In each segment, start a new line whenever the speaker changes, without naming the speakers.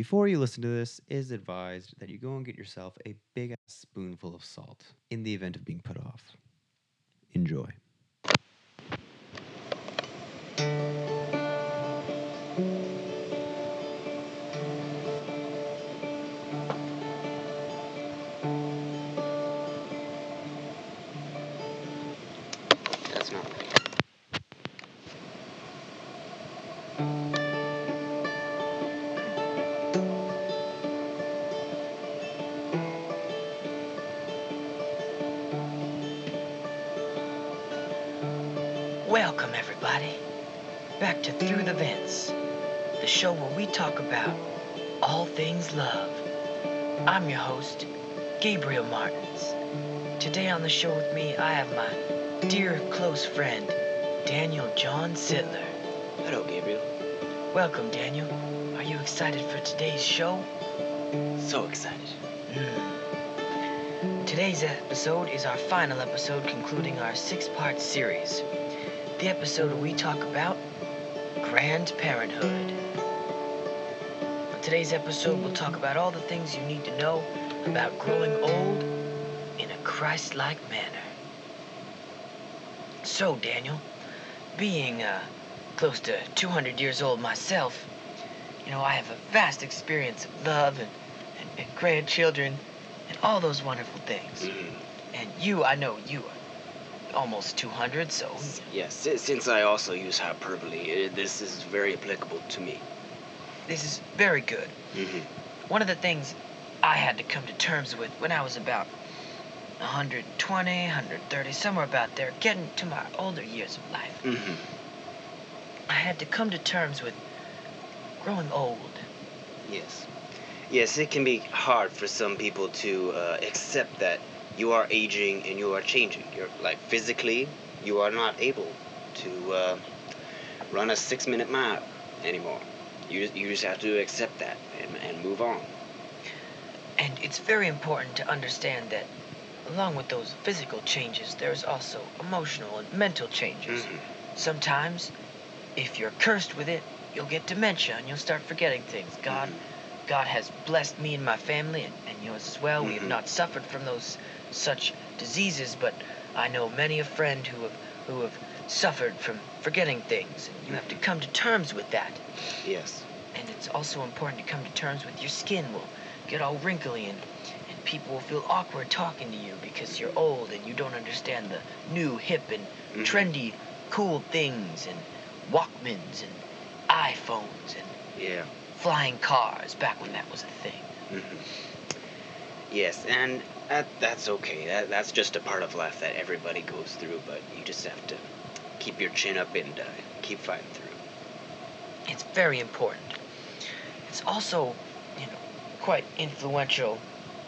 Before you listen to this, it is advised that you go and get yourself a big spoonful of salt in the event of being put off. Enjoy.
Welcome, everybody, back to Through the Vents, the show where we talk about all things love. I'm your host, Gabriel Martins. Today on the show with me, I have my dear close friend, Daniel John Sittler.
Hello, Gabriel.
Welcome, Daniel. Are you excited for today's show?
So excited.
Mm. Today's episode is our final episode concluding our six part series. The episode where we talk about Grand Parenthood. On today's episode, we'll talk about all the things you need to know about growing old in a Christ like manner. So, Daniel, being uh, close to 200 years old myself, you know, I have a vast experience of love and, and, and grandchildren and all those wonderful things.
Mhm.
And you, I know you are almost 200, so
Yes, since I also use hyperbole, uh, this is very applicable to me.
this is very good.
Mm-hmm.
One of the things I had to come to terms with when I was about 120, 130, somewhere about there, getting to my older years of life,
Mm-hmm.
I had to come to terms with growing old.
Yes. Yes, it can be hard for some people to uh, accept that you are aging and you are changing. You're like physically, you are not able to uh, run a six-minute mile anymore. You you just have to accept that and, and move on.
And it's very important to understand that along with those physical changes, there's also emotional and mental changes.
Mhm.
Sometimes, if you're cursed with it, you'll get dementia and you'll start forgetting things. God, God has blessed me and my family, and, and yours as well. We have
Mhm.
not suffered from those such diseases, but I know many a friend who have who have suffered from forgetting things, and you have to come to terms with that.
Yes.
And it's also important to come to terms with your skin will get all wrinkly and and people will feel awkward talking to you because you're old and you don't understand the new hip and
Mhm.
trendy cool things and Walkmans and iPhones and
Yeah.
flying cars back when that was a thing.
hmm Yes, and that, that's okay. That, that's just a part of life that everybody goes through, but you just have to keep your chin up and uh, keep fighting through.
It's very important. It's also, you know, quite influential.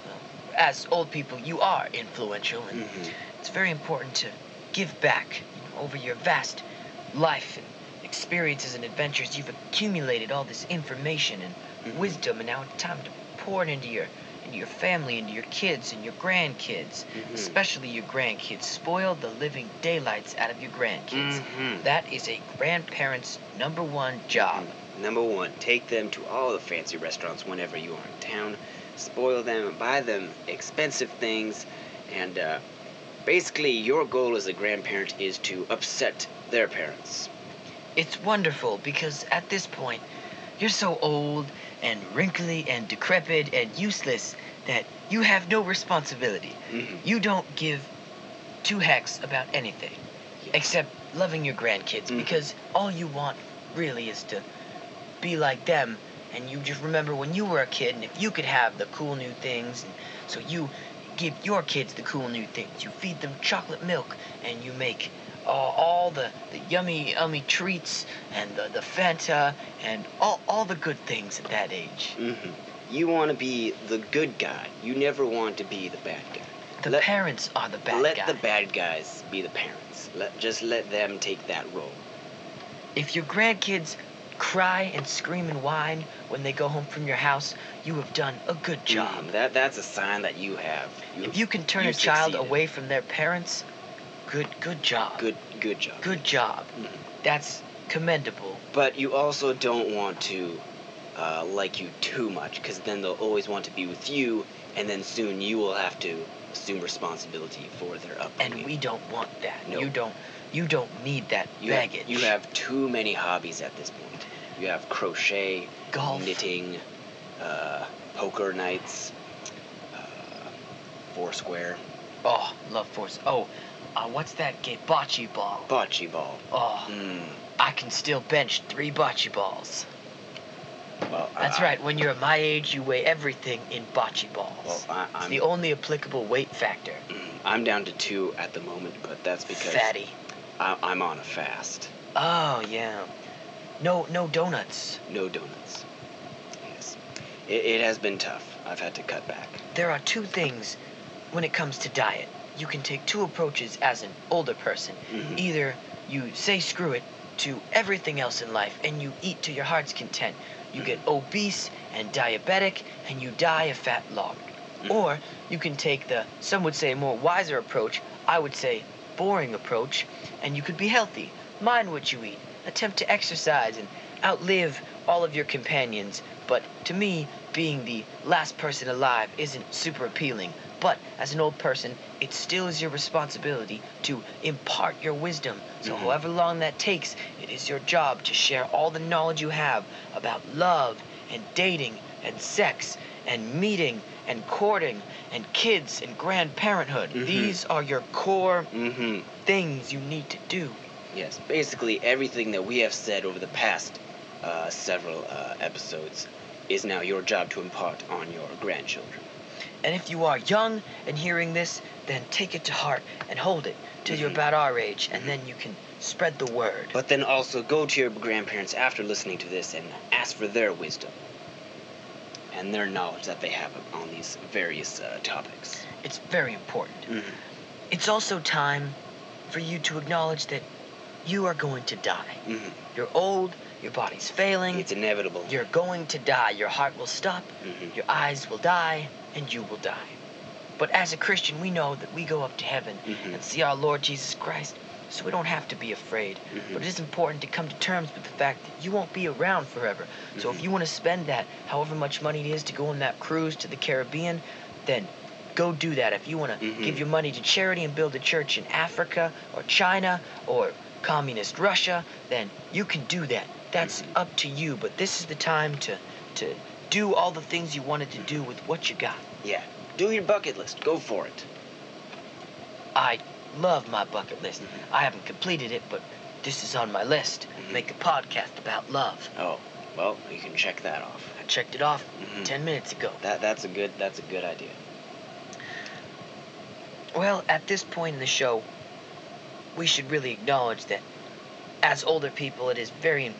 Uh, As old people, you are influential, and
hmm
it's very important to give back you know, over your vast life and experiences and adventures. You've accumulated all this information and
Mhm.
wisdom, and now it's time to pour it into your into your family, into your kids and your grandkids,
Mhm.
especially your grandkids. Spoil the living daylights out of your grandkids.
Mhm.
That is a grandparent's number one job.
Number one, take them to all the fancy restaurants whenever you are in town. Spoil them, buy them expensive things, and uh, basically, your goal as a grandparent is to upset their parents.
It's wonderful because at this point, you're so old and wrinkly and decrepit and useless that you have no responsibility.
hmm
You don't give two hecks about anything except loving your grandkids
Mhm.
because all you want really is to be like them and you just remember when you were a kid and if you could have the cool new things and so you give your kids the cool new things you feed them chocolate milk and you make uh, all the, the yummy yummy treats and the, the fanta and all, all the good things at that age
hmm You want to be the good guy. You never want to be the bad guy.
the
Let-
parents are the bad guys.
let
guy
the bad guys be the parents. Let just let them take that role.
If your grandkids cry and scream and whine when they go home from your house, you have done a good job.
Mm, that that's a sign that you have.
If you can turn
you
a child
succeeded.
away from their parents, good good job.
good good job.
Good job.
Mhm.
That's commendable.
But you also don't want to uh, like you too much, because then they'll always want to be with you, and then soon you will have to assume responsibility for their upbringing.
And we don't want that.
No.
You don't. You don't need that
you have,
baggage.
you have too many hobbies at this point. You have crochet,
Golf.
knitting, uh, poker nights, uh, foursquare,
Oh, love force. Oh, uh, what's that game? Bocce ball.
bocce ball.
Oh,
Mm,
I can still bench three bocce balls.
well,
That's
I,
right. When you're my age, you weigh everything in bocce balls.
Well, I, I'm,
the only applicable weight factor.
mm, I'm down to two at the moment, but that's because
Fatty.
I, I'm on a fast.
Oh yeah. No, no donuts.
No donuts. Yes. It, it has been tough. I've had to cut back.
There are two things when it comes to diet. You can take two approaches as an older person.
Mhm.
Either you say screw it to everything else in life and you eat to your heart's content. You get obese and diabetic and you die a fat log.
Mhm.
Or you can take the, some would say, more wiser approach. I would say boring approach. And you could be healthy, mind what you eat, attempt to exercise and outlive all of your companions. But to me, being the last person alive isn't super appealing. But as an old person, it still is your responsibility to impart your wisdom. So,
Mhm.
however long that takes, it is your job to share all the knowledge you have about love and dating and sex and meeting and courting and kids and grandparenthood.
Mhm.
These are your core
Mm-hmm.
things you need to do.
Yes, basically everything that we have said over the past uh, several uh, episodes is now your job to impart on your grandchildren.
And if you are young and hearing this, then take it to heart and hold it till you're
Mhm.
about our age, and then you can spread the word.
But then also go to your grandparents after listening to this and ask for their wisdom and their knowledge that they have on these various uh, topics.
It's very important.
Mhm.
It's also time for you to acknowledge that you are going to die.
Mhm.
You're old, your body's failing,
It's inevitable.
you're going to die. Your heart will stop,
Mhm.
your eyes will die, and you will die. But as a Christian, we know that we go up to heaven
Mhm.
and see our Lord Jesus Christ, so we don't have to be afraid.
Mhm.
But it is important to come to terms with the fact that you won't be around forever. So if
Mhm.
you want to spend that, however much money it is to go on that cruise to the Caribbean, then go do that. If you want to
Mhm.
give your money to charity and build a church in Africa or China or communist Russia, then you can do that. That's up to you. But this is the time to to do all the things you wanted to do with what you got.
Yeah. Do your bucket list. Go for it.
I love my bucket list.
Mhm.
I haven't completed it, but this is on my list.
Mhm.
Make a podcast about love.
Oh, well, you can check that off.
I checked it off
Mhm.
10 minutes ago.
That that's a good that's a good idea.
Well, at this point in the show, we should really acknowledge that as older people, it is very in,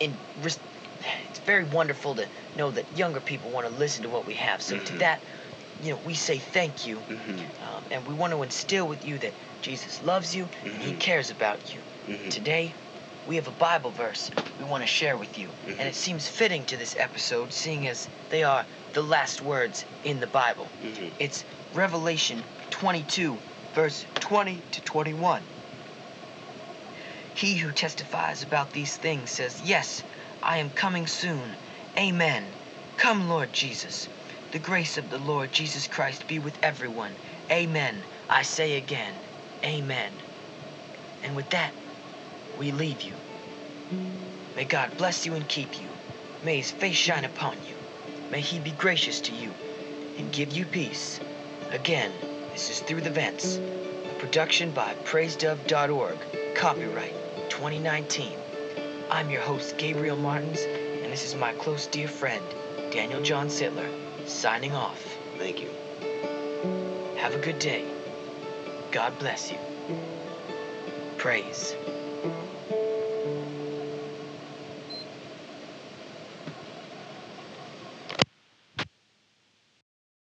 in it's very wonderful to know that younger people want to listen to what we have. So to
Mhm.
that, you know, we say thank you,
Mhm.
um, and we want to instill with you that Jesus loves you and He
Mhm.
cares about you.
Mhm.
Today, we have a Bible verse we want to share with you, and it seems fitting to this episode, seeing as they are the last words in the Bible. It's Revelation 22, verse 20 to 21. He who testifies about these things says, Yes, I am coming soon. Amen. Come, Lord Jesus. The grace of the Lord Jesus Christ be with everyone. Amen. I say again, Amen. And with that, we leave you. May God bless you and keep you. May his face shine upon you. May he be gracious to you and give you peace. Again, this is Through the Vents, a production by PraiseDove.org, copyright 2019. I'm your host, Gabriel Martins, and this is my close dear friend, Daniel John Sittler, signing off.
Thank you.
Have a good day. God bless you. Praise.